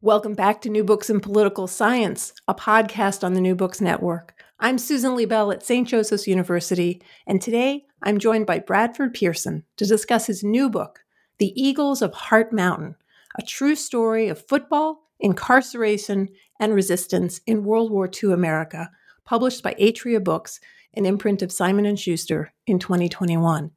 Welcome back to New Books in Political Science, a podcast on the New Books Network. I'm Susan Liebell at St. Joseph's University, and today I'm joined by Bradford Pearson to discuss his new book, The Eagles of Heart Mountain, a true story of football, incarceration, and resistance in World War II America, published by Atria Books, an imprint of Simon & Schuster in 2021.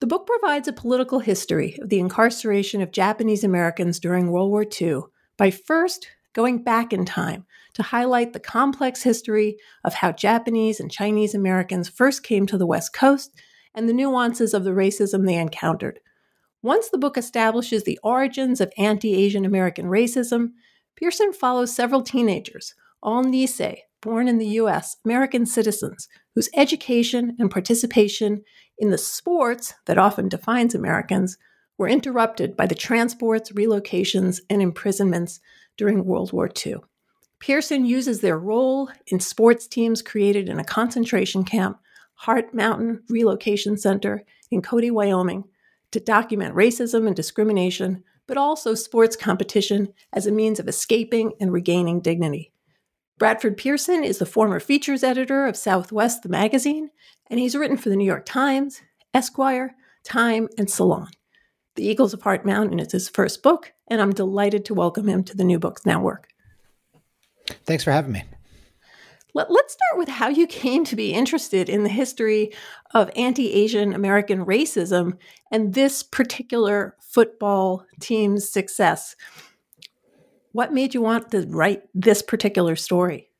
The book provides a political history of the incarceration of Japanese Americans during World War II by first going back in time to highlight the complex history of how Japanese and Chinese Americans first came to the West Coast and the nuances of the racism they encountered. Once the book establishes the origins of anti Asian American racism, Pearson follows several teenagers, all Nisei, born in the US, American citizens, whose education and participation in the sports that often defines Americans were interrupted by the transports, relocations, and imprisonments during World War II. Pearson uses their role in sports teams created in a concentration camp, Heart Mountain Relocation Center in Cody, Wyoming, to document racism and discrimination, but also sports competition as a means of escaping and regaining dignity. Bradford Pearson is the former features editor of Southwest, the magazine, and he's written for the New York Times, Esquire, Time, and Salon. The Eagles of Heart Mountain is his first book, and I'm delighted to welcome him to the New Books Network. Thanks for having me. Let, us start with how you came to be interested in the history of anti Asian American racism and this particular football team's success. What made you want to write this particular story?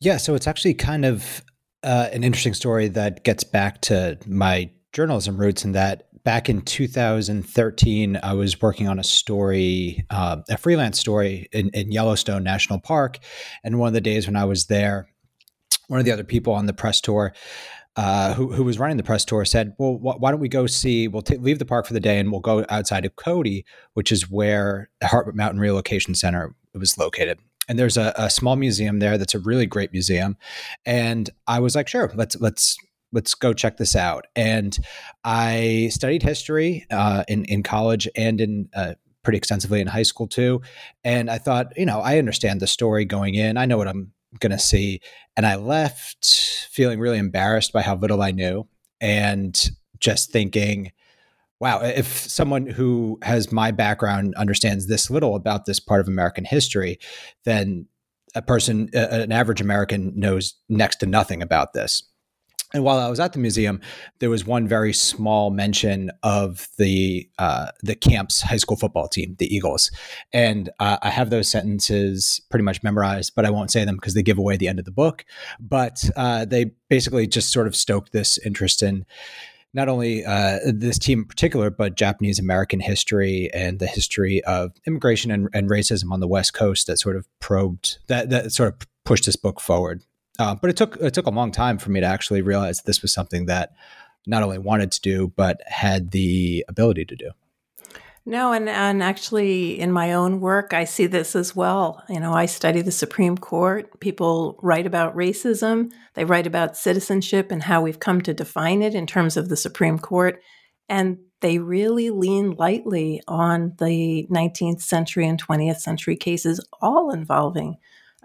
Yeah, so it's actually kind of uh, an interesting story that gets back to my journalism roots in that back in 2013, I was working on a story, uh, a freelance story in, in, Yellowstone National Park. And one of the days when I was there, one of the other people on the press tour, uh, who, who, was running the press tour, said, "Well, wh- why don't we go see? We'll t- leave the park for the day, and we'll go outside of Cody, which is where the Heart Mountain Relocation Center was located." And there's a, a small museum there that's a really great museum, and I was like, "Sure, let's let's let's go check this out. And I studied history uh, in in college and in uh, pretty extensively in high school too. And I thought, you know, I understand the story going in. I know what I'm going to see. And I left feeling really embarrassed by how little I knew and just thinking, wow, if someone who has my background understands this little about this part of American history, then a person, an average American, knows next to nothing about this. And while I was at the museum, there was one very small mention of the uh, the camp's high school football team, the Eagles, and uh, I have those sentences pretty much memorized, but I won't say them because they give away the end of the book. But uh, they basically just sort of stoked this interest in not only uh, this team in particular, but Japanese American history and the history of immigration and, and racism on the West Coast that sort of probed that that sort of pushed this book forward. Uh, but it took it took a long time for me to actually realize this was something that not only wanted to do but had the ability to do. No, and and actually in my own work I see this as well. You know, I study the Supreme Court. People write about racism, they write about citizenship and how we've come to define it in terms of the Supreme Court, and they really lean lightly on the 19th century and 20th century cases all involving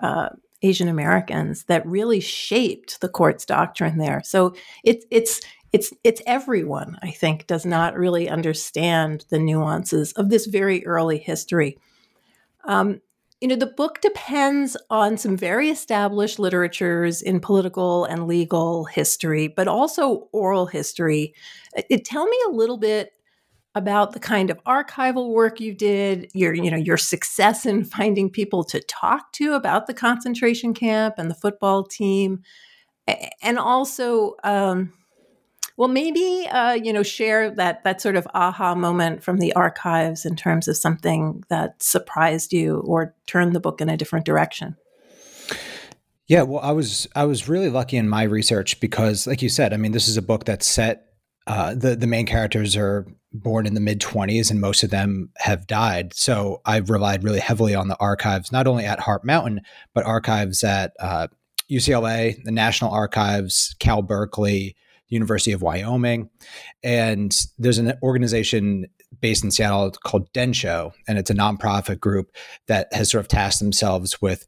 uh, Asian Americans that really shaped the court's doctrine there. So it, it's it's it's everyone I think does not really understand the nuances of this very early history. Um, you know, the book depends on some very established literatures in political and legal history, but also oral history. It, it, tell me a little bit about the kind of archival work you did, your you know your success in finding people to talk to about the concentration camp and the football team, and also. Um, well, maybe uh, you know share that that sort of aha moment from the archives in terms of something that surprised you or turned the book in a different direction. Yeah, well, I was I was really lucky in my research because, like you said, I mean, this is a book that's set. Uh, the the main characters are born in the mid 20s, and most of them have died. So I've relied really heavily on the archives, not only at Heart Mountain, but archives at uh, UCLA, the National Archives, Cal Berkeley, University of Wyoming. And there's an organization based in Seattle called Densho, and it's a nonprofit group that has sort of tasked themselves with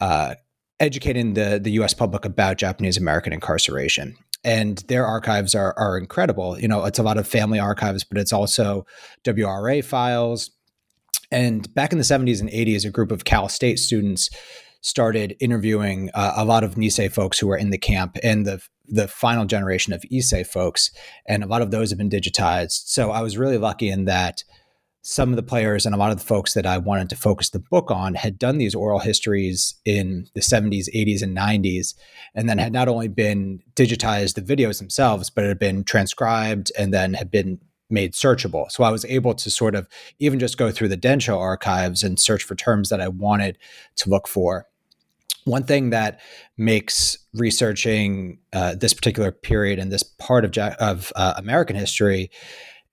uh, educating the, the US public about Japanese American incarceration. And their archives are, are incredible. You know, it's a lot of family archives, but it's also WRA files. And back in the 70s and 80s, a group of Cal State students started interviewing uh, a lot of Nisei folks who were in the camp and the the final generation of Issei folks, and a lot of those have been digitized. So I was really lucky in that some of the players and a lot of the folks that I wanted to focus the book on had done these oral histories in the 70s, 80s, and 90s, and then had not only been digitized the videos themselves, but had been transcribed and then had been made searchable. So I was able to sort of even just go through the Densho archives and search for terms that I wanted to look for. One thing that makes researching uh, this particular period and this part of, of uh, American history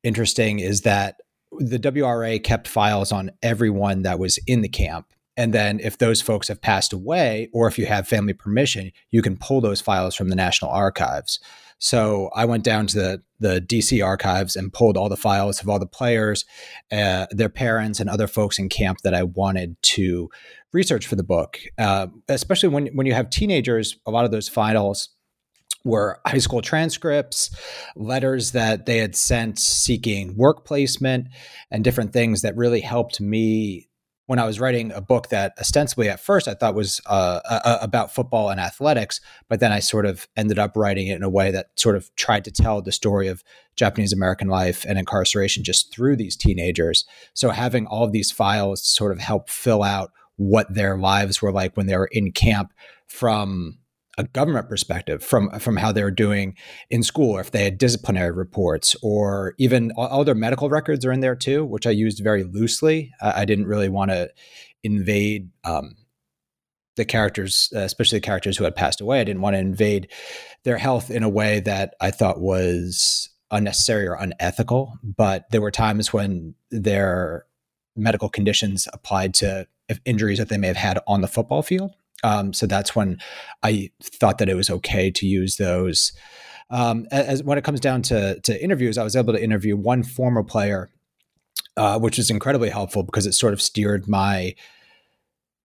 interesting is that the WRA kept files on everyone that was in the camp. And then, if those folks have passed away, or if you have family permission, you can pull those files from the National Archives. So I went down to the, the DC archives and pulled all the files of all the players, uh, their parents, and other folks in camp that I wanted to research for the book. Uh, especially when when you have teenagers, a lot of those files were high school transcripts, letters that they had sent seeking work placement, and different things that really helped me when I was writing a book that ostensibly at first I thought was uh, about football and athletics, but then I sort of ended up writing it in a way that sort of tried to tell the story of Japanese American life and incarceration just through these teenagers. So having all of these files sort of help fill out what their lives were like when they were in camp from a government perspective from from how they were doing in school if they had disciplinary reports or even all, their medical records are in there too which i used very loosely. I, didn't really want to invade um, the characters especially the characters who had passed away. I didn't want to invade their health in a way that i thought was unnecessary or unethical but there were times when their medical conditions applied to injuries that they may have had on the football field um, so that's when I thought that it was okay to use those. Um, as when it comes down to to interviews, I was able to interview one former player, uh, which was incredibly helpful because it sort of steered my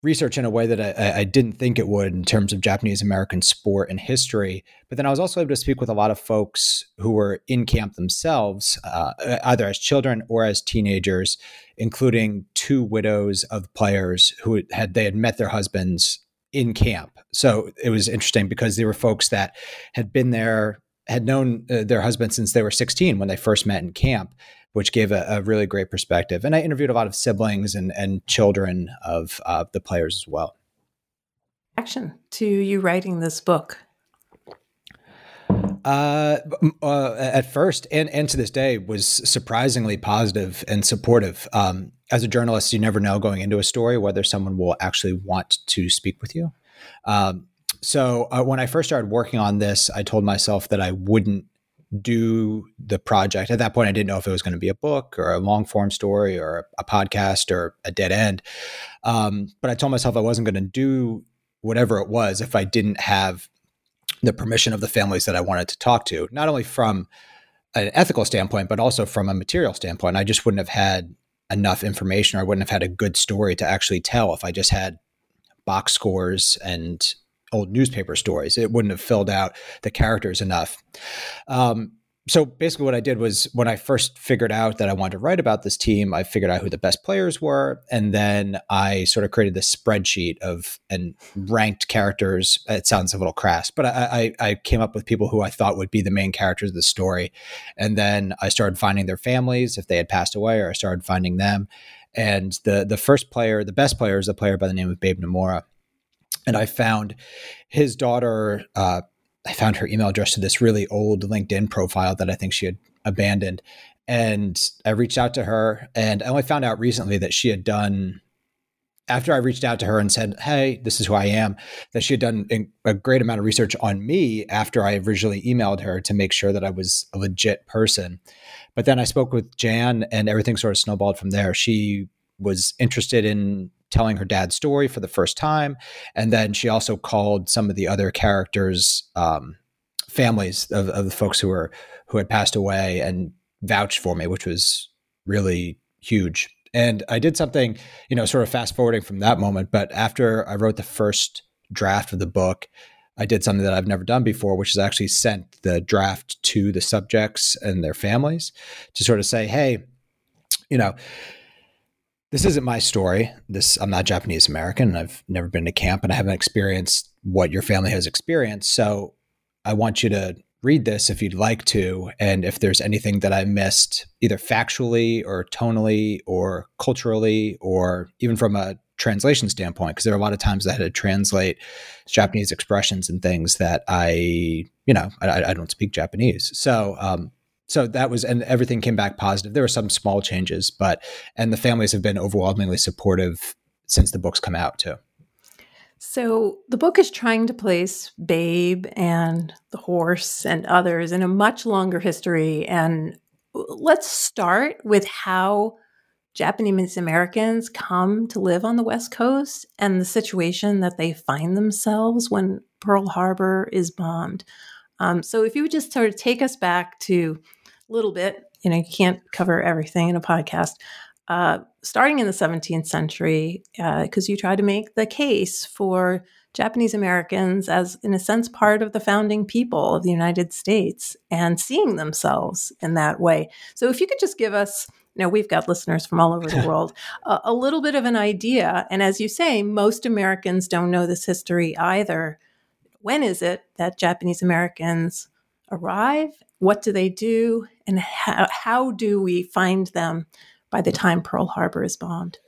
research in a way that I, I, didn't think it would in terms of Japanese American sport and history. But then I was also able to speak with a lot of folks who were in camp themselves, uh, either as children or as teenagers, including two widows of players who had they had met their husbands in camp. So it was interesting because there were folks that had been there, had known uh, their husband since they were 16 when they first met in camp, which gave a, a really great perspective. And I interviewed a lot of siblings and, and children of uh, the players as well. Action to you writing this book. Uh, uh, at first and, and to this day was surprisingly positive and supportive. Um, as a journalist, you never know going into a story whether someone will actually want to speak with you. Um, so uh, when I first started working on this, I told myself that I wouldn't do the project. At that point, I didn't know if it was going to be a book or a long form story or a podcast or a dead end. Um, but I told myself I wasn't going to do whatever it was if I didn't have the permission of the families that I wanted to talk to, not only from an ethical standpoint, but also from a material standpoint. I just wouldn't have had enough information or I wouldn't have had a good story to actually tell if I just had box scores and old newspaper stories. It wouldn't have filled out the characters enough. Um, so basically what i did was when i first figured out that i wanted to write about this team i figured out who the best players were and then i sort of created this spreadsheet of and ranked characters. It sounds a little crass but I, I, I came up with people who i thought would be the main characters of the story. And then i started finding their families if they had passed away or i started finding them. And the the first player the best player is a player by the name of babe Nomura. And I found his daughter uh, I found her email address to this really old LinkedIn profile that I think she had abandoned. And I reached out to her, and I only found out recently that she had done, after I reached out to her and said, Hey, this is who I am, that she had done a great amount of research on me after I originally emailed her to make sure that I was a legit person. But then I spoke with Jan, and everything sort of snowballed from there. She was interested in telling her dad's story for the first time. And then she also called some of the other characters, um, families of, of the folks who were who had passed away and vouched for me, which was really huge. And I did something, you know, sort of fast forwarding from that moment. But after I wrote the first draft of the book, I did something that I've never done before, which is actually sent the draft to the subjects and their families to sort of say, hey, you know, this isn't my story. This I'm not Japanese American. I've never been to camp and I haven't experienced what your family has experienced. So I want you to read this if you'd like to and if there's anything that I missed either factually or tonally or culturally or even from a translation standpoint because there are a lot of times I had to translate Japanese expressions and things that I you know I, I don't speak Japanese. So um, so that was and everything came back positive. There were some small changes but and the families have been overwhelmingly supportive since the books come out too. So the book is trying to place babe and the horse and others in a much longer history. And let's start with how Japanese Americans come to live on the West Coast and the situation that they find themselves when Pearl Harbor is bombed. Um, so, if you would just sort of take us back to little bit. You know, you can't cover everything in a podcast. Uh, starting in the 17th century, because uh, you try to make the case for Japanese Americans as, in a sense, part of the founding people of the United States and seeing themselves in that way. So, if you could just give us, you know, we've got listeners from all over the world, uh, a little bit of an idea. And as you say, most Americans don't know this history either. When is it that Japanese Americans arrive? What do they do? And how, how do we find them by the time Pearl Harbor is bombed?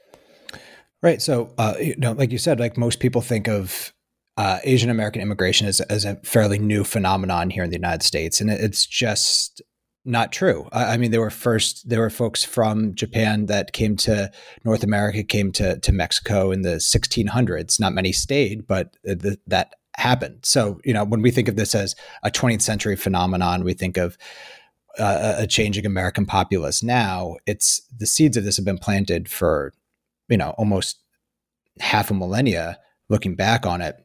Right. So, uh, you know, like you said, like most people think of uh, Asian American immigration as, as a fairly new phenomenon here in the United States, and it's just not true. I, I mean, there were first there were folks from Japan that came to North America, came to to Mexico in the 1600s. Not many stayed, but the, that happened. So, you know, when we think of this as a 20th century phenomenon, we think of uh, a changing American populace. Now, it's the seeds of this have been planted for, you know, almost half a millennia. Looking back on it,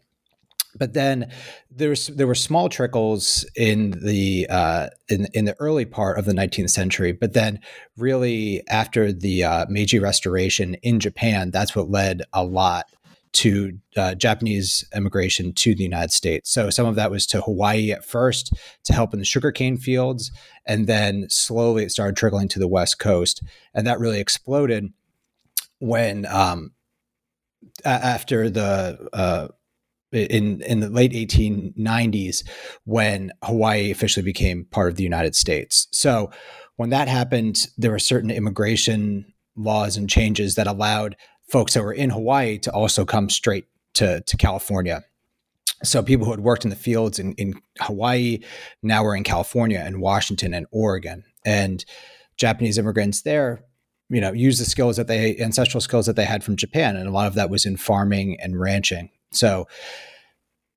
but then there's there were small trickles in the uh, in in the early part of the 19th century, but then really after the uh, Meiji Restoration in Japan, that's what led a lot to uh, Japanese immigration to the United States. So some of that was to Hawaii at first to help in the sugarcane fields, and then slowly it started trickling to the West Coast, and that really exploded when um, after the uh, in in the late 1890s when Hawaii officially became part of the United States. So when that happened, there were certain immigration laws and changes that allowed folks that were in Hawaii to also come straight to, to California. So people who had worked in the fields in, in Hawaii now were in California and Washington and Oregon. And Japanese immigrants there, you know, used the skills that they ancestral skills that they had from Japan. And a lot of that was in farming and ranching. So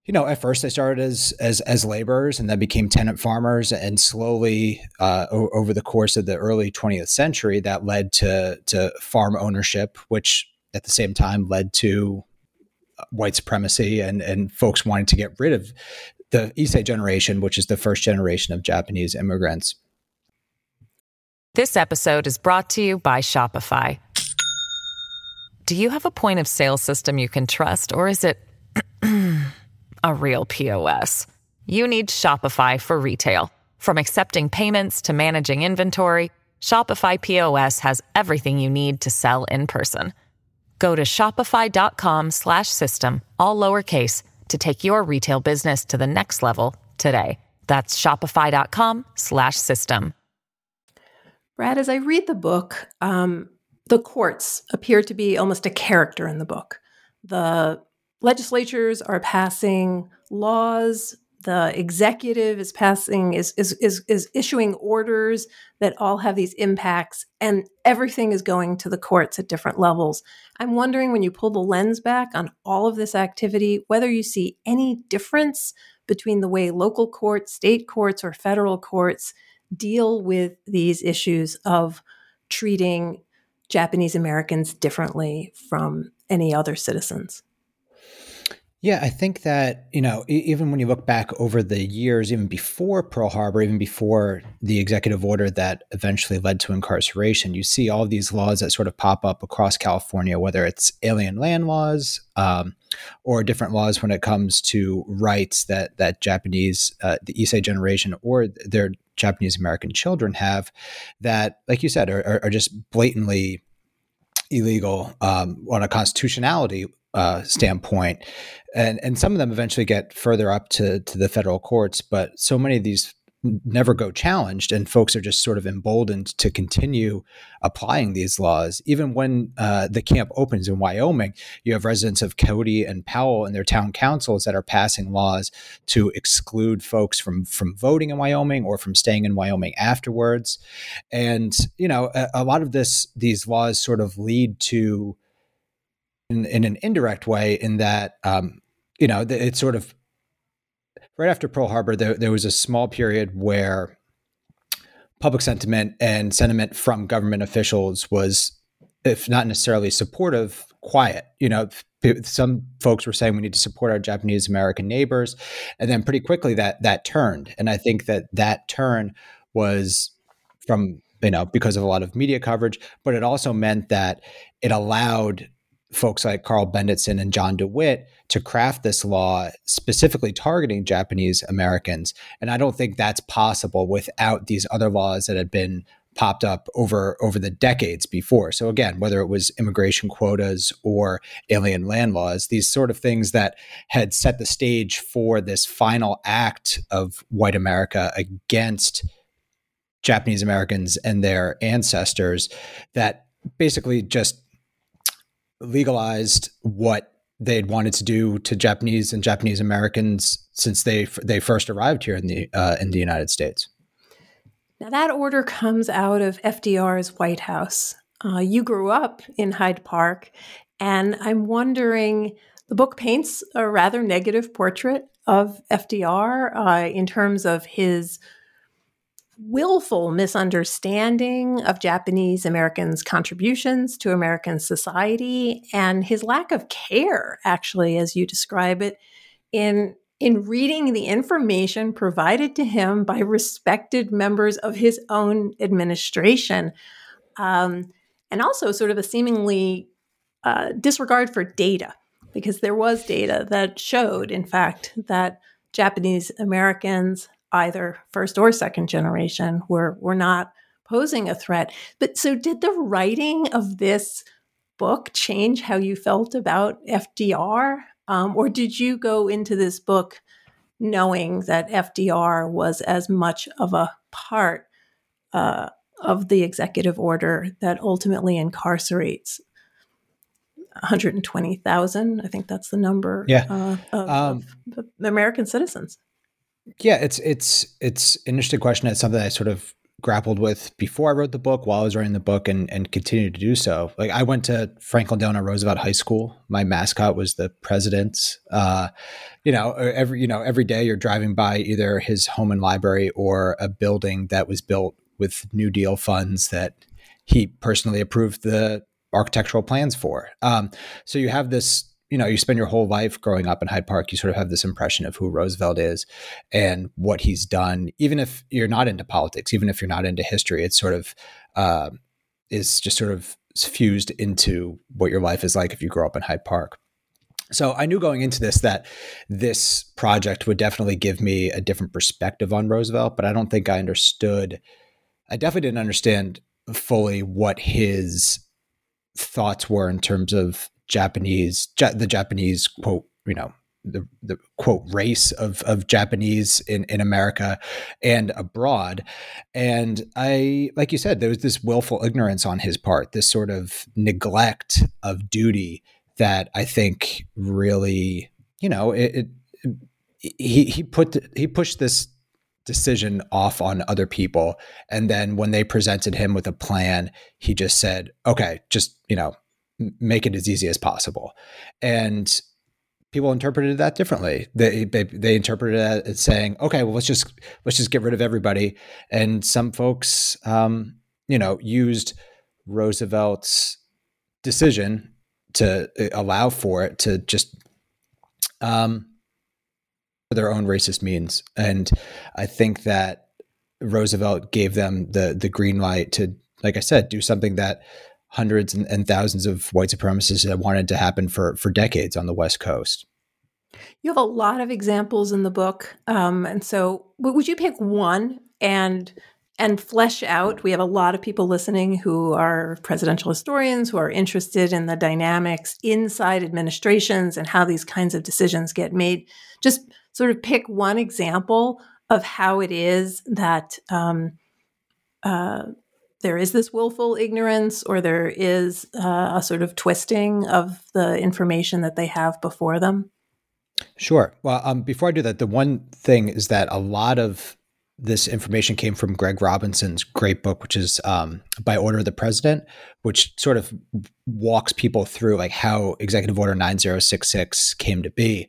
you know, at first they started as as as laborers and then became tenant farmers, and slowly uh, o- over the course of the early 20th century, that led to to farm ownership, which at the same time led to uh, white supremacy and and folks wanting to get rid of the Issei generation, which is the first generation of Japanese immigrants. This episode is brought to you by Shopify. Do you have a point of sale system you can trust, or is it a real POS. You need Shopify for retail. From accepting payments to managing inventory, Shopify POS has everything you need to sell in person. Go to shopify.com slash system, all lowercase to take your retail business to the next level today. That's shopify.com slash system. Brad, as I read the book, um, the courts appear to be almost a character in the book. The legislatures are passing laws the executive is passing is, is is is issuing orders that all have these impacts and everything is going to the courts at different levels. I'm wondering when you pull the lens back on all of this activity whether you see any difference between the way local courts state courts or federal courts deal with these issues of treating japanese americans differently from any other citizens yeah, I think that, you know, even when you look back over the years, even before Pearl Harbor, even before the executive order that eventually led to incarceration, you see all these laws that sort of pop up across California, whether it's alien land laws um, or different laws when it comes to rights that, that Japanese, uh, the Issei generation or their Japanese American children have that, like you said, are, are just blatantly illegal um, on a constitutionality uh, standpoint, and and some of them eventually get further up to to the federal courts, but so many of these never go challenged and folks are just sort of emboldened to continue applying these laws. Even when uh, the camp opens in wyoming you have residents of cody and powell and their town councils that are passing laws to exclude folks from from voting in wyoming or from staying in wyoming afterwards. And you know a, a lot of this these laws sort of lead to in, in an indirect way in that um, you know it's sort of right after Pearl Harbor there, there was a small period where public sentiment and sentiment from government officials was if not necessarily supportive quiet. You know some folks were saying we need to support our Japanese American neighbors and then pretty quickly that that turned. And I think that that turn was from you know because of a lot of media coverage but it also meant that it allowed folks like Karl Bendetsen and John DeWitt to craft this law specifically targeting Japanese Americans. And I don't think that's possible without these other laws that had been popped up over over the decades before. So again, whether it was immigration quotas or alien land laws, these sort of things that had set the stage for this final act of white America against Japanese Americans and their ancestors that basically just legalized what they'd wanted to do to Japanese and Japanese Americans since they they first arrived here in the uh, in the United States. Now that order comes out of FDR's White House. Uh, you grew up in Hyde Park, and I'm wondering. The book paints a rather negative portrait of FDR uh, in terms of his willful misunderstanding of Japanese Americans' contributions to American society and his lack of care, actually, as you describe it, in in reading the information provided to him by respected members of his own administration, um, and also sort of a seemingly uh, disregard for data, because there was data that showed, in fact, that Japanese Americans either first or second generation were were not posing a threat. But so did the writing of this book change how you felt about FDR? Um, or did you go into this book knowing that FDR was as much of a part uh, of the executive order that ultimately incarcerates 120,000? I think that's the number yeah. uh, of, um, of American citizens. Yeah, it's it's it's an interesting question. It's something I sort of grappled with before I wrote the book, while I was writing the book, and and continue to do so. Like I went to Franklin Delano Roosevelt High School. My mascot was the president. Uh, you know, every you know every day you're driving by either his home and library or a building that was built with New Deal funds that he personally approved the architectural plans for. Um, so you have this you know, you spend your whole life growing up in Hyde Park, you sort of have this impression of who Roosevelt is and what he's done. Even if you're not into politics, even if you're not into history, it's sort of uh, is just sort of fused into what your life is like if you grow up in Hyde Park. So I knew going into this that this project would definitely give me a different perspective on Roosevelt, but I don't think I understood. I definitely didn't understand fully what his thoughts were in terms of Japanese, the Japanese quote, you know, the, the quote race of of Japanese in in America and abroad, and I like you said there was this willful ignorance on his part, this sort of neglect of duty that I think really, you know, it, it he he put he pushed this decision off on other people. And then when they presented him with a plan he just said okay just you know make it as easy as possible. And people interpreted that differently. They they, they interpreted it as saying okay well let's just let's just get rid of everybody. And some folks um, you know used roosevelt's decision to uh, allow for it to just um for their own racist means. And i think that roosevelt gave them the the green light to like i said do something that hundreds and, and thousands of white supremacists that wanted to happen for for decades on the west coast you have a lot of examples in the book um, and so would you pick one and and flesh out. We have a lot of people listening who are presidential historians who are interested in the dynamics inside administrations and how these kinds of decisions get made. Just sort of pick one example of how it is that um, uh, there is this willful ignorance or there is uh, a sort of twisting of the information that they have before them. Sure. Well, um, before I do that, the one thing is that a lot of this information came from Greg Robinson's great book, which is um, by order of the president, which sort of walks people through like how Executive Order 9066 came to be.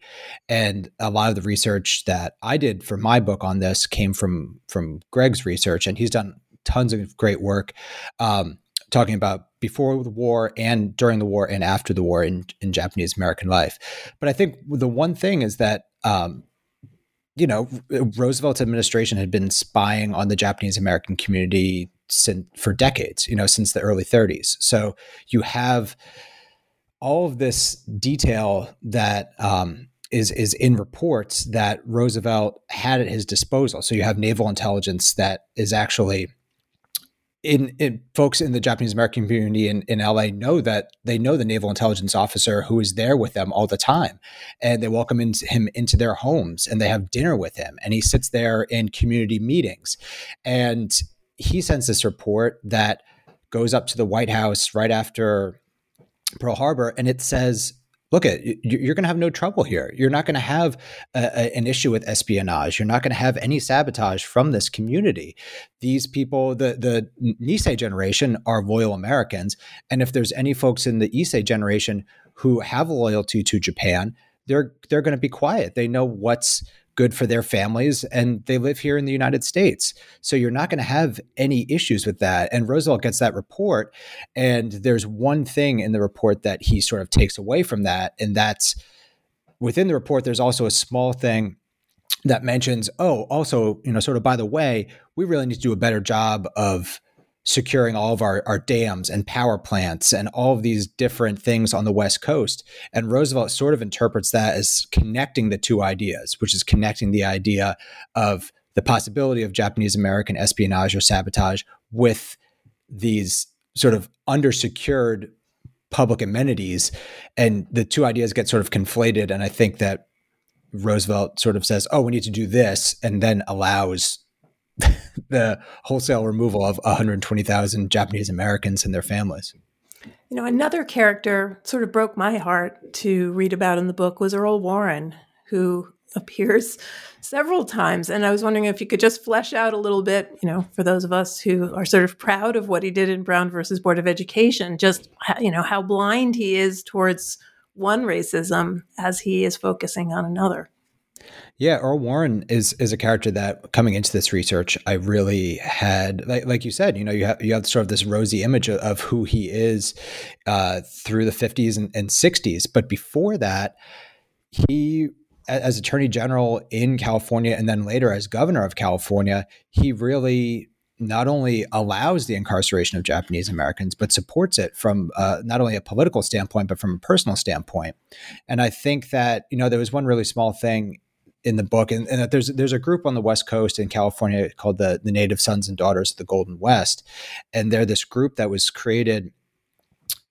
And a lot of the research that I did for my book on this came from from Greg's research, and he's done tons of great work um, talking about before the war and during the war and after the war in, in Japanese American life. But I think the one thing is that um, you know, Roosevelt's administration had been spying on the Japanese American community since, for decades, you know, since the early 30s. So you have all of this detail that um, is is in reports that Roosevelt had at his disposal. So you have naval intelligence that is actually in, in, folks in the Japanese American community in, in LA know that they know the naval intelligence officer who is there with them all the time. And they welcome into him into their homes and they have dinner with him. And he sits there in community meetings. And he sends this report that goes up to the White House right after Pearl Harbor and it says look at you're going to have no trouble here. You're not going to have a, a, an issue with espionage. You're not going to have any sabotage from this community. These people the the nisei generation are loyal americans and if there's any folks in the issei generation who have loyalty to japan they're they're going to be quiet. They know what's good for their families and they live here in the United States. So you're not going to have any issues with that. And Roosevelt gets that report and there's one thing in the report that he sort of takes away from that and that's within the report there's also a small thing that mentions oh also you know sort of by the way we really need to do a better job of securing all of our, our dams and power plants and all of these different things on the West Coast. And Roosevelt sort of interprets that as connecting the two ideas, which is connecting the idea of the possibility of Japanese American espionage or sabotage with these sort of undersecured public amenities. And the two ideas get sort of conflated. And I think that Roosevelt sort of says, oh, we need to do this, and then allows the wholesale removal of 120,000 Japanese Americans and their families. You know, another character sort of broke my heart to read about in the book was Earl Warren, who appears several times. And I was wondering if you could just flesh out a little bit, you know, for those of us who are sort of proud of what he did in Brown versus Board of Education, just, you know, how blind he is towards one racism as he is focusing on another. Yeah, Earl Warren is is a character that coming into this research, I really had like like you said, you know, you have you have sort of this rosy image of, of who he is uh, through the fifties and, and sixties, but before that, he as attorney general in California and then later as governor of California, he really not only allows the incarceration of Japanese Americans, but supports it from uh, not only a political standpoint, but from a personal standpoint. And I think that, you know, there was one really small thing in the book, and, and that there's there's a group on the West Coast in California called the, the Native Sons and Daughters of the Golden West. And they're this group that was created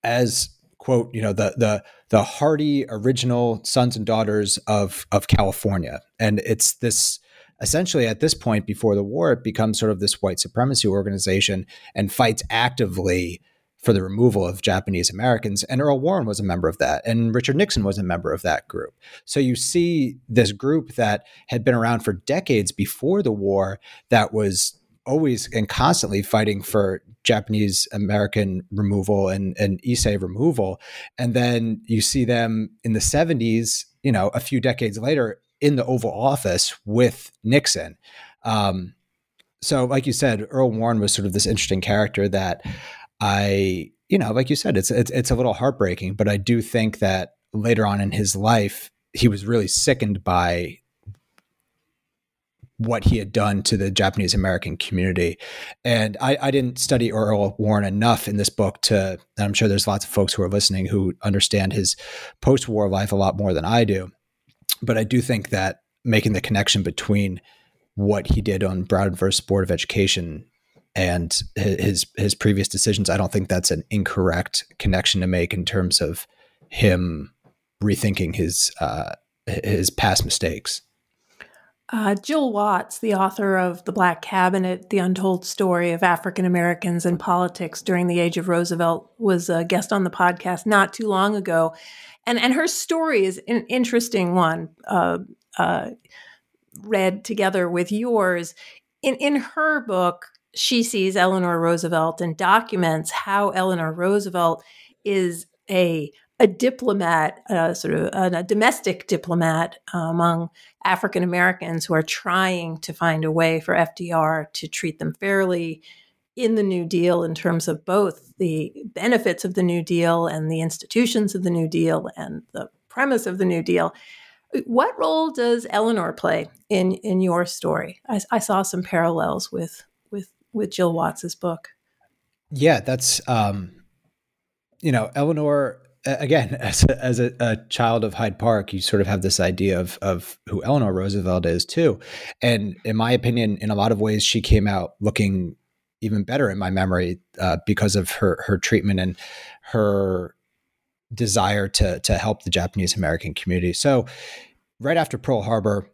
as quote, you know, the the the hardy original sons and daughters of of California. And it's this essentially at this point before the war, it becomes sort of this white supremacy organization and fights actively for the removal of Japanese Americans. And Earl Warren was a member of that, and Richard Nixon was a member of that group. So you see this group that had been around for decades before the war that was always and constantly fighting for Japanese American removal and, and Issei removal. And then you see them in the 70s, you know, a few decades later in the Oval Office with Nixon. Um, so, like you said, Earl Warren was sort of this interesting character that I, you know, like you said, it's it's, it's a little heartbreaking, but I do think that later on in his life, he was really sickened by what he had done to the Japanese American community. And I, I, didn't study Earl Warren enough in this book to, I'm sure there's lots of folks who are listening who understand his post war life a lot more than I do but I do think that making the connection between what he did on Brown versus Board of Education and his his previous decisions, I don't think that's an incorrect connection to make in terms of him rethinking his uh, his past mistakes. Uh, Jill Watts, the author of The Black Cabinet, The Untold Story of African Americans and Politics During the Age of Roosevelt, was a guest on the podcast not too long ago and and her story is an interesting one, uh, uh, read together with yours. In in her book, she sees Eleanor Roosevelt and documents how Eleanor Roosevelt is a a diplomat, uh, sort of a, a domestic diplomat uh, among African Americans who are trying to find a way for FDR to treat them fairly in the New Deal in terms of both the benefits of the New Deal and the institutions of the New Deal and the premise of the New Deal. What role does Eleanor play in in your story? I, I saw some parallels with with Jill Watts's book. Yeah, that's um, you know Eleanor again as a, as a, a, child of Hyde Park. You sort of have this idea of of who Eleanor Roosevelt is too, and in my opinion, in a lot of ways, she came out looking even better in my memory uh, because of her her treatment and her desire to to help the Japanese American community. So, right after Pearl Harbor,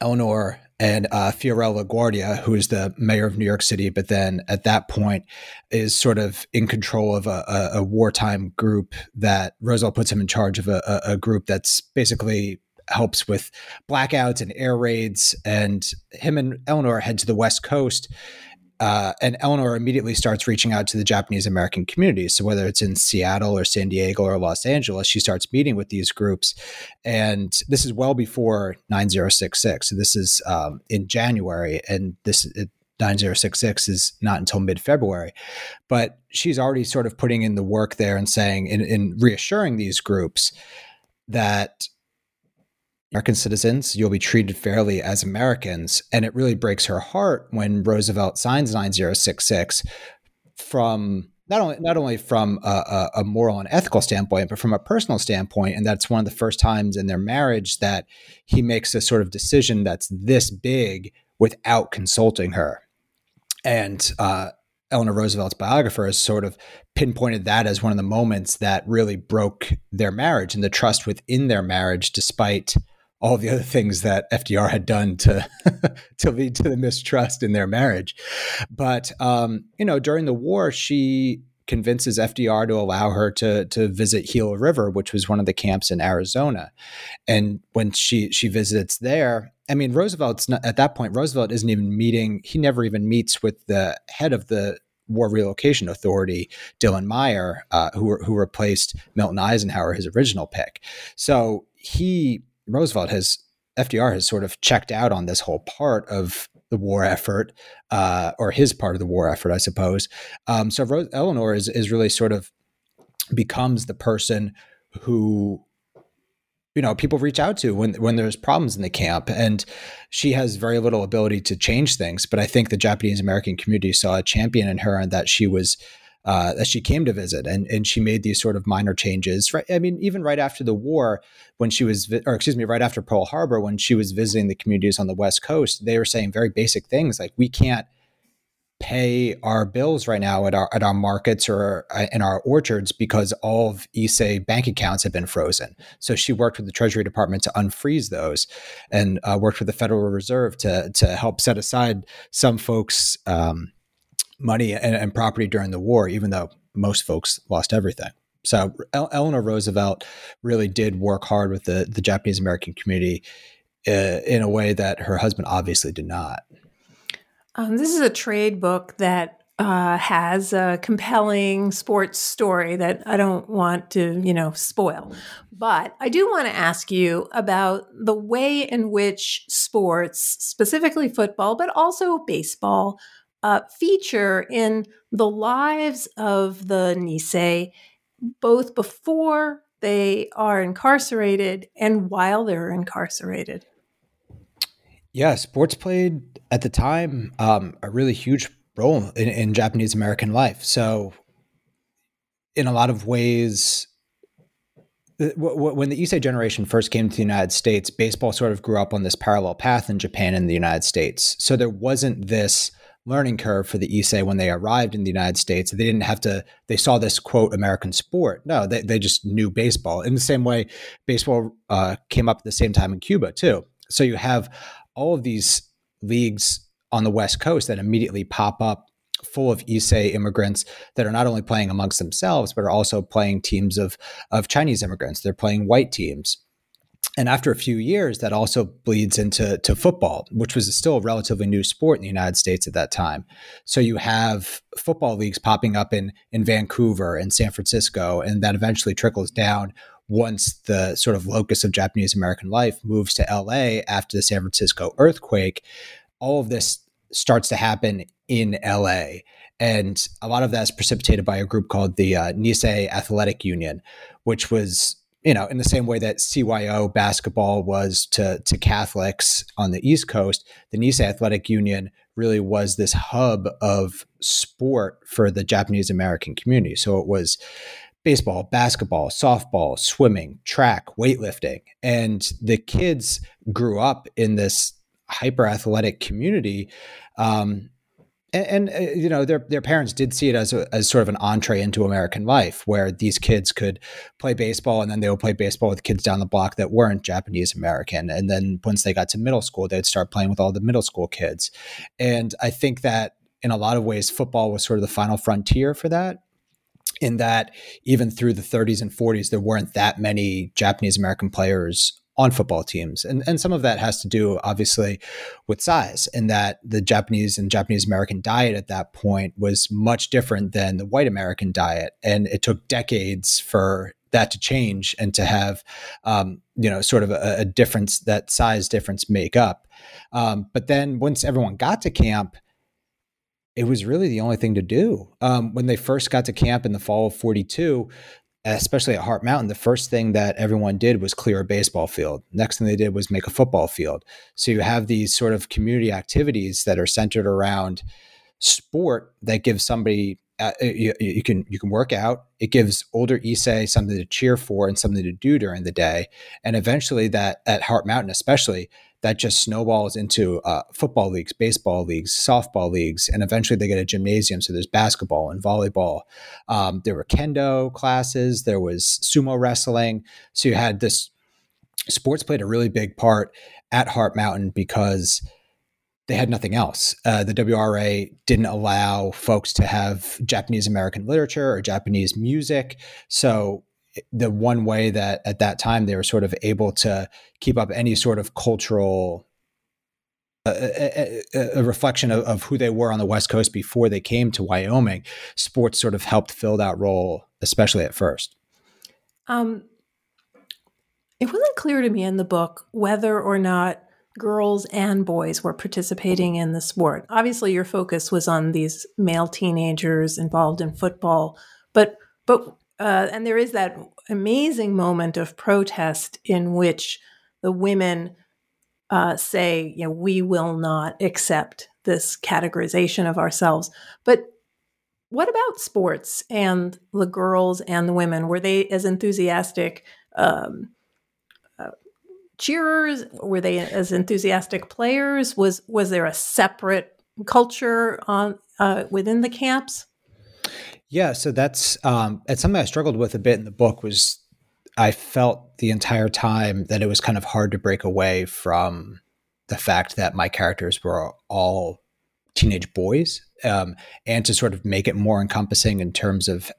Eleanor and uh, Fiorello LaGuardia, who is the mayor of New York City, but then at that point is sort of in control of a, a, a wartime group that Roosevelt puts him in charge of a, a group that's basically helps with blackouts and air raids. And him and Eleanor head to the West Coast uh, and Eleanor immediately starts reaching out to the Japanese American community. So whether it's in Seattle or San Diego or Los Angeles, she starts meeting with these groups. And this is well before 9066. So this is um, in January, and this it, 9066 is not until mid February. But she's already sort of putting in the work there and saying, in, in reassuring these groups that American citizens, you'll be treated fairly as Americans. And it really breaks her heart when Roosevelt signs 9066 from not only not only from a, a, moral and ethical standpoint, but from a personal standpoint. And that's one of the first times in their marriage that he makes a sort of decision that's this big without consulting her. And uh, Eleanor Roosevelt's biographer has sort of pinpointed that as one of the moments that really broke their marriage and the trust within their marriage, despite all the other things that FDR had done to to lead to the mistrust in their marriage. But um, you know, during the war, she convinces FDR to allow her to to visit Gila River, which was one of the camps in Arizona. And when she she visits there, I mean, Roosevelt's not, at that point. Roosevelt isn't even meeting. He never even meets with the head of the War Relocation Authority, Dillon Myer, uh, who who replaced Milton Eisenhower, his original pick. So he Roosevelt has FDR has sort of checked out on this whole part of the war effort, uh, or his part of the war effort, I suppose. Um, so Eleanor is is really sort of becomes the person who you know people reach out to when when there's problems in the camp and she has very little ability to change things but i think the japanese american community saw a champion in her and that she was uh, that she came to visit and and she made these sort of minor changes right i mean even right after the war when she was or excuse me right after pearl harbor when she was visiting the communities on the west coast they were saying very basic things like we can't pay our bills right now at our at our markets or uh, in our orchards because all of Issei bank accounts have been frozen. So she worked with the Treasury Department to unfreeze those, and uh, worked with the Federal Reserve to to help set aside some folks' um, money and, and, property during the war, even though most folks lost everything. So Eleanor Roosevelt really did work hard with the the Japanese American community uh, in a way that her husband obviously did not. Um, this is a trade book that uh, has a compelling sports story that I don't want to, you know, spoil. But I do want to ask you about the way in which sports, specifically football, but also baseball, uh, feature in the lives of the Nisei, both before they are incarcerated and while they're incarcerated. Yeah, sports played at the time um, a really huge role in, in Japanese American life. So, in a lot of ways, when the Issei generation first came to the United States, baseball sort of grew up on this parallel path in Japan and the United States. So there wasn't this learning curve for the Issei when they arrived in the United States. They didn't have to, they saw this quote American sport. No, they, they just knew baseball. In the same way, baseball uh, came up at the same time in Cuba, too. So you have all of these leagues on the West Coast that immediately pop up full of Issei immigrants that are not only playing amongst themselves, but are also playing teams of, of Chinese immigrants. They're playing white teams. And after a few years, that also bleeds into to football, which was still a relatively new sport in the United States at that time. So you have football leagues popping up in, in Vancouver and San Francisco, and that eventually trickles down once the sort of locus of Japanese American life moves to LA after the San Francisco earthquake, all of this starts to happen in LA. And a lot of that is precipitated by a group called the uh, Nisei Athletic Union, which was, you know, in the same way that CYO basketball was to, to Catholics on the East Coast, the Nisei Athletic Union really was this hub of sport for the Japanese American community. So it was baseball, basketball, softball, swimming, track, weightlifting. And the kids grew up in this hyper athletic community. Um, and, and uh, you know their their parents did see it as a, as sort of an entree into American life, where these kids could play baseball, and then they would play baseball with kids down the block that weren't Japanese American. And then once they got to middle school, they'd start playing with all the middle school kids. And I think that in a lot of ways, football was sort of the final frontier for that in that even through the 30s and 40s, there weren't that many Japanese American players on football teams. And, and some of that has to do, obviously, with size, and that the Japanese and Japanese American diet at that point was much different than the white American diet. And it took decades for that to change and to have, um, you know, sort of a, a, difference that size difference make up. Um, but then once everyone got to camp, it was really the only thing to do. Um, when they first got to camp in the fall of 42, especially at Heart Mountain, the first thing that everyone did was clear a baseball field. Next thing they did was make a football field. So you have these sort of community activities that are centered around sport that gives somebody uh, you, you, can you can work out. It gives older Issei something to cheer for and something to do during the day, and eventually that at Heart Mountain, especially that just snowballs into uh, football leagues, baseball leagues, softball leagues, and eventually they get a gymnasium. So there's basketball and volleyball. Um, there were kendo classes. There was sumo wrestling. So you had this. Sports played a really big part at Heart Mountain because they had nothing else. Uh, the WRA didn't allow folks to have Japanese American literature or Japanese music. So the one way that at that time they were sort of able to keep up any sort of cultural a, a, a, reflection of, of, who they were on the West Coast before they came to Wyoming. Sports sort of helped fill that role, especially at first. Um, it wasn't clear to me in the book whether or not girls and boys were participating in the sport. Obviously, your focus was on these male teenagers involved in football, but but uh, and there is that amazing moment of protest in which the women uh, say, you know, we will not accept this categorization of ourselves. But what about sports and the girls and the women? Were they as enthusiastic um, uh, cheerers? Were they as enthusiastic players? Was was there a separate culture on uh, within the camps? Yeah, so that's um, it's something I struggled with a bit in the book. Was I felt the entire time that it was kind of hard to break away from the fact that my characters were all teenage boys um, and to sort of make it more encompassing in terms of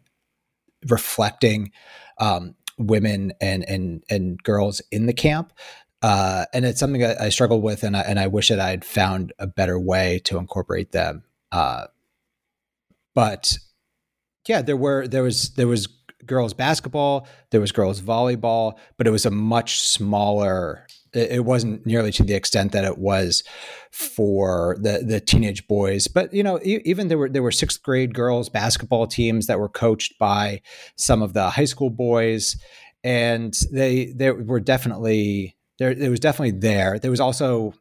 reflecting um, women and, and, and girls in the camp. Uh, and it's something I, I struggled with, and I, and I wish that I'd found a better way to incorporate them. Uh, but yeah, there were there was there was girls basketball, there was girls volleyball, but it was a much smaller. It wasn't nearly to the extent that it was for the the teenage boys. But you know, even there were there were sixth grade girls basketball teams that were coached by some of the high school boys, and they they were definitely there. It was definitely there. There was also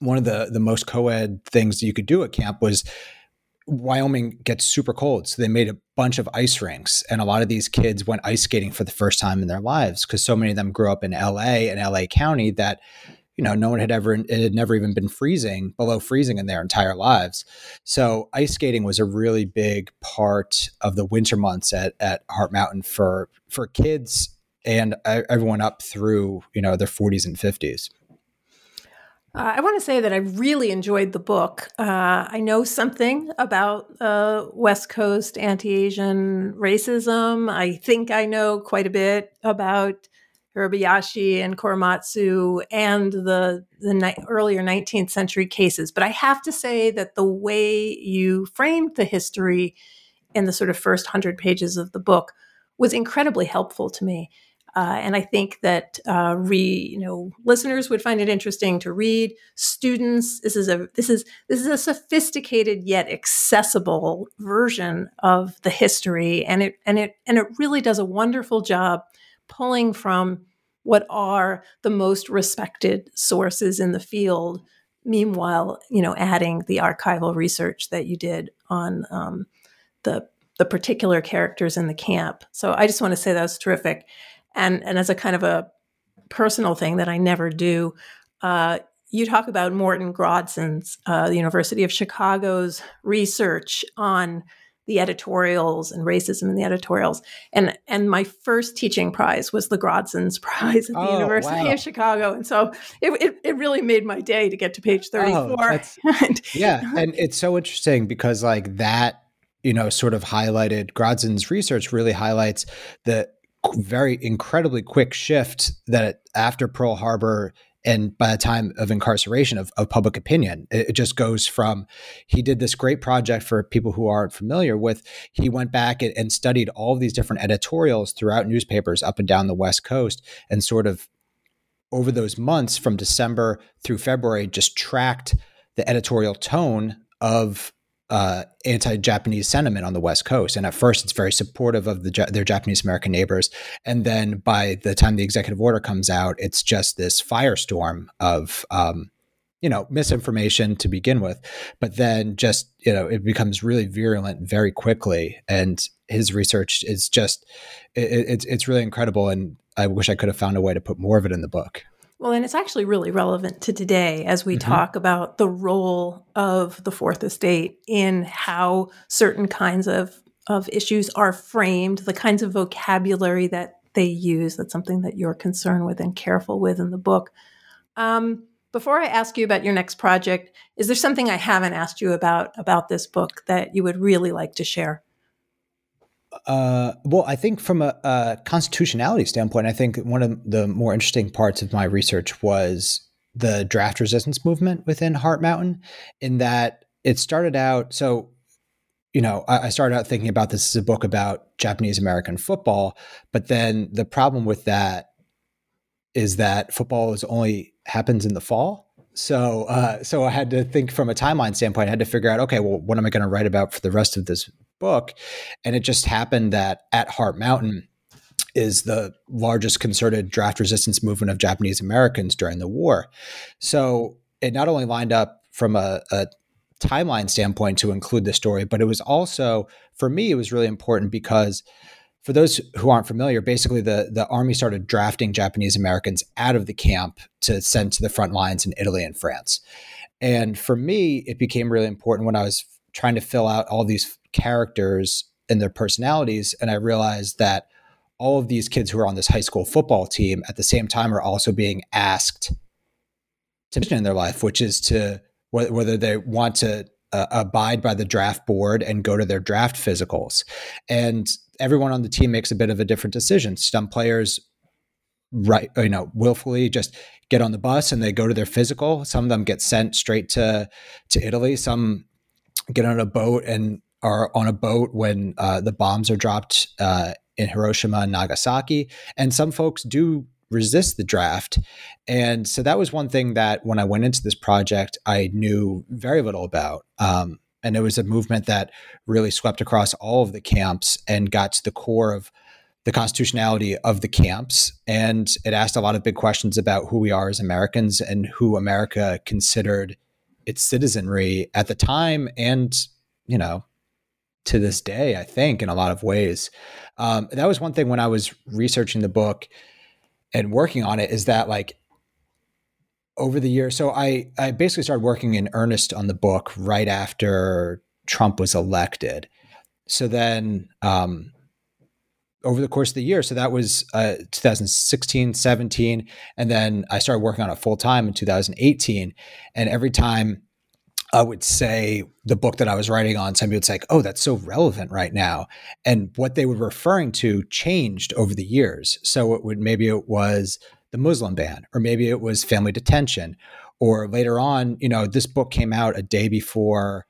one of the the most co-ed things you could do at camp was Wyoming gets super cold, so they made a bunch of ice rinks, and a lot of these kids went ice skating for the first time in their lives because so many of them grew up in LA and LA County that you know no one had ever it had never even been freezing below freezing in their entire lives. So ice skating was a really big part of the winter months at at Heart Mountain for for kids and everyone up through you know their 40s and 50s. Uh, I want to say that I really enjoyed the book. Uh, I know something about uh, West Coast anti Asian racism. I think I know quite a bit about Hirabayashi and Korematsu and the, the ni- earlier 19th century cases. But I have to say that the way you framed the history in the sort of first 100 pages of the book was incredibly helpful to me. Uh, and I think that uh, re, you know listeners would find it interesting to read. Students, this is a this is this is a sophisticated yet accessible version of the history, and it and it and it really does a wonderful job pulling from what are the most respected sources in the field. Meanwhile, you know, adding the archival research that you did on um, the the particular characters in the camp. So I just want to say that was terrific and and as a kind of a personal thing that I never do, uh, you talk about Morton Grodzins, uh, the University of Chicago's research on the editorials and racism in the editorials. And and my first teaching prize was the Grodzins Prize at the oh, University wow. of Chicago. And so it, it, it, really made my day to get to page 34. Oh, yeah. And it's so interesting because like that, you know, sort of highlighted Grodzins research really highlights the very incredibly quick shift that after Pearl Harbor and by the time of incarceration of, of public opinion it, it, just goes from he did this great project for people who aren't familiar with he went back and, and studied all these different editorials throughout newspapers up and down the west coast and sort of over those months from december through february just tracked the editorial tone of uh, anti-Japanese sentiment on the West Coast. And at first, it's very supportive of the, their Japanese American neighbors. And then by the time the executive order comes out, it's just this firestorm of um, you know misinformation to begin with but then just you know it becomes really virulent very quickly and his research is just it, it's it's really incredible and i wish i could have found a way to put more of it in the book well, and it's actually really relevant to today as we mm-hmm. talk about the role of the fourth estate in how certain kinds of, of issues are framed, the kinds of vocabulary that they use. That's something that you're concerned with and careful with in the book. Um, before I ask you about your next project, is there something I haven't asked you about about this book that you would really like to share? Uh, well, I think from a, a, constitutionality standpoint, I think one of the more interesting parts of my research was the draft resistance movement within Heart Mountain, in that it started out. So, you know, I, I started out thinking about this as a book about Japanese American football, but then the problem with that is that football is only happens in the fall. So, uh, so I had to think from a timeline standpoint. I had to figure out, okay, well, what am I going to write about for the rest of this book. And it just happened that at Heart Mountain is the largest concerted draft resistance movement of Japanese Americans during the war. So it not only lined up from a, a timeline standpoint to include the story, but it was also, for me, it was really important because for those who aren't familiar, basically the, the army started drafting Japanese Americans out of the camp to send to the front lines in Italy and France. And for me, it became really important when I was trying to fill out all these characters and their personalities. And I realized that all of these kids who are on this high school football team at the same time are also being asked to mission in their life, which is to whether they want to uh, abide by the draft board and go to their draft physicals. And everyone on the team makes a bit of a different decision. Some players right you know willfully just get on the bus and they go to their physical some of them get sent straight to to italy some get on a boat and are on a boat when uh, the bombs are dropped uh, in hiroshima and nagasaki. And some folks do resist the draft. And so that was one thing that when i went into this project i knew very little about. Um, and it was a movement that really swept across all of the camps and got to the core of the constitutionality of the camps. And it asked a lot of big questions about who we are as Americans and who America considered its citizenry at the time and, you know, to this day, I think, in a lot of ways. Um, that was one thing when I was researching the book and working on it is that, like, over the years, so I, I basically started working in earnest on the book right after Trump was elected. So then, um, over the course of the year. So that was uh, 2016, 17. And then I started working on it full time in 2018. And every time I would say the book that I was writing on, somebody would say, Oh, that's so relevant right now. And what they were referring to changed over the years. So it would maybe it was the Muslim ban, or maybe it was family detention, or later on, you know, this book came out a day before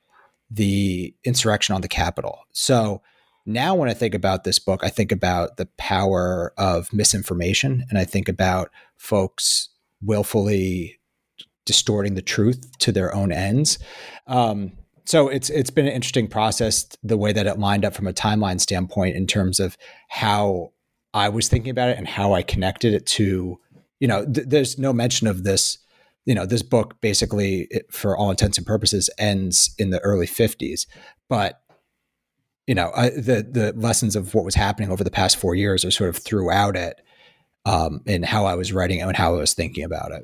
the insurrection on the Capitol. So now, when I think about this book, I think about the power of misinformation and I think about folks willfully distorting the truth to their own ends. Um, so it's it's been an interesting process the way that it lined up from a timeline standpoint in terms of how I was thinking about it and how I connected it to you know th- there's no mention of this you know this book basically it, for all intents and purposes ends in the early 50s but you know I, the the lessons of what was happening over the past four years are sort of throughout it um, in how I was writing it and how I was thinking about it.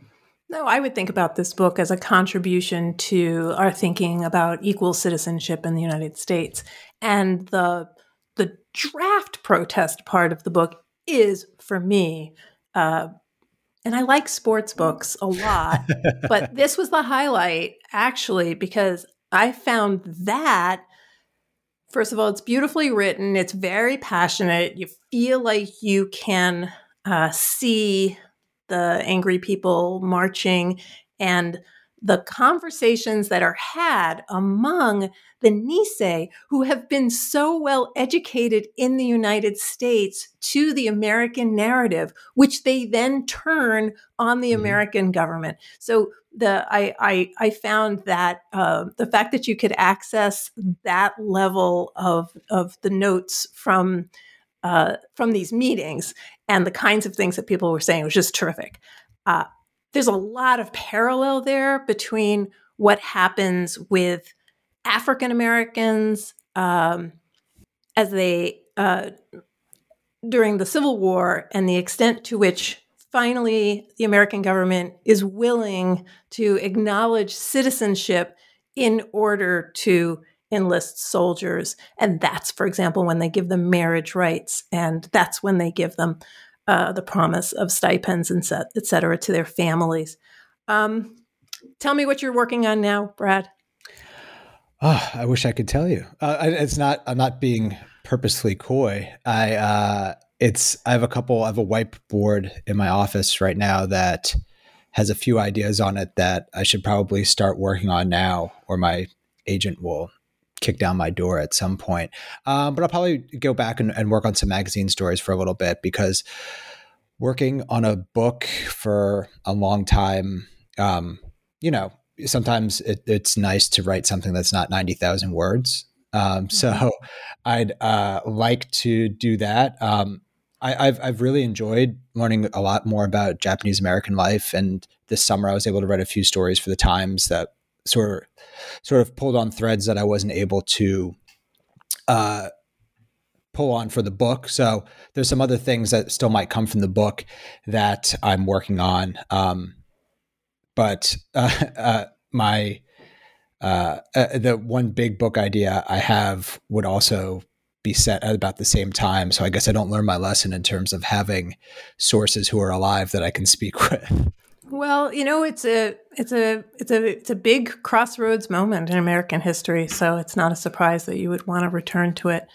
No, I would think about this book as a contribution to our thinking about equal citizenship in the United States. And the the draft protest part of the book is, for me, uh, and I like sports books a lot, but this was the highlight actually because I found that First of all, it's beautifully written. It's very passionate. You feel like you can uh, see the angry people marching and the conversations that are had among the Nisei who have been so well educated in the United States to the American narrative, which they then turn on the mm-hmm. American government. So the I I, I found that uh, the fact that you could access that level of of the notes from uh, from these meetings and the kinds of things that people were saying was just terrific. Uh, there's a lot of parallel there between what happens with African Americans um, as they uh, during the Civil War and the extent to which finally the American government is willing to acknowledge citizenship in order to enlist soldiers. And that's, for example, when they give them marriage rights, and that's when they give them uh, the promise of stipends and set, et cetera to their families. Um, tell me what you're working on now, Brad. Oh, I wish I could tell you. Uh, it's not. I'm not being purposely coy. I uh, it's I have a couple. I have a whiteboard in my office right now that has a few ideas on it that I should probably start working on now, or my agent will kick down my door at some point. Um, but I'll probably go back and, and work on some magazine stories for a little bit because working on a book for a long time, um, you know, sometimes it, it's nice to write something that's not 90,000 words. Um, so mm-hmm. I'd uh, like to do that. Um, I, have I've really enjoyed learning a lot more about Japanese American life, and this summer I was able to write a few stories for the Times that sort of sort of pulled on threads that I wasn't able to uh, pull on for the book. So there's some other things that still might come from the book that I'm working on. Um, but uh, uh, my uh, uh, the one big book idea I have would also be set at about the same time. So I guess I don't learn my lesson in terms of having sources who are alive that I can speak with. Well, you know, it's a it's a it's a it's a big crossroads moment in American history, so it's not a surprise that you would want to return to it.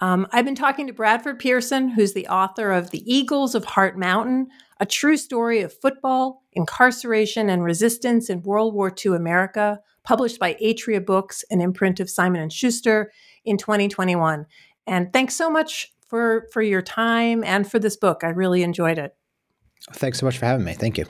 Um, I've been talking to Bradford Pearson, who's the author of The Eagles of Heart Mountain, a true story of football, incarceration, and resistance in World War II America, published by Atria Books, an imprint of Simon and Schuster in 2021. And thanks so much for for your time and for this book. I really enjoyed it. Thanks so much for having me. Thank you.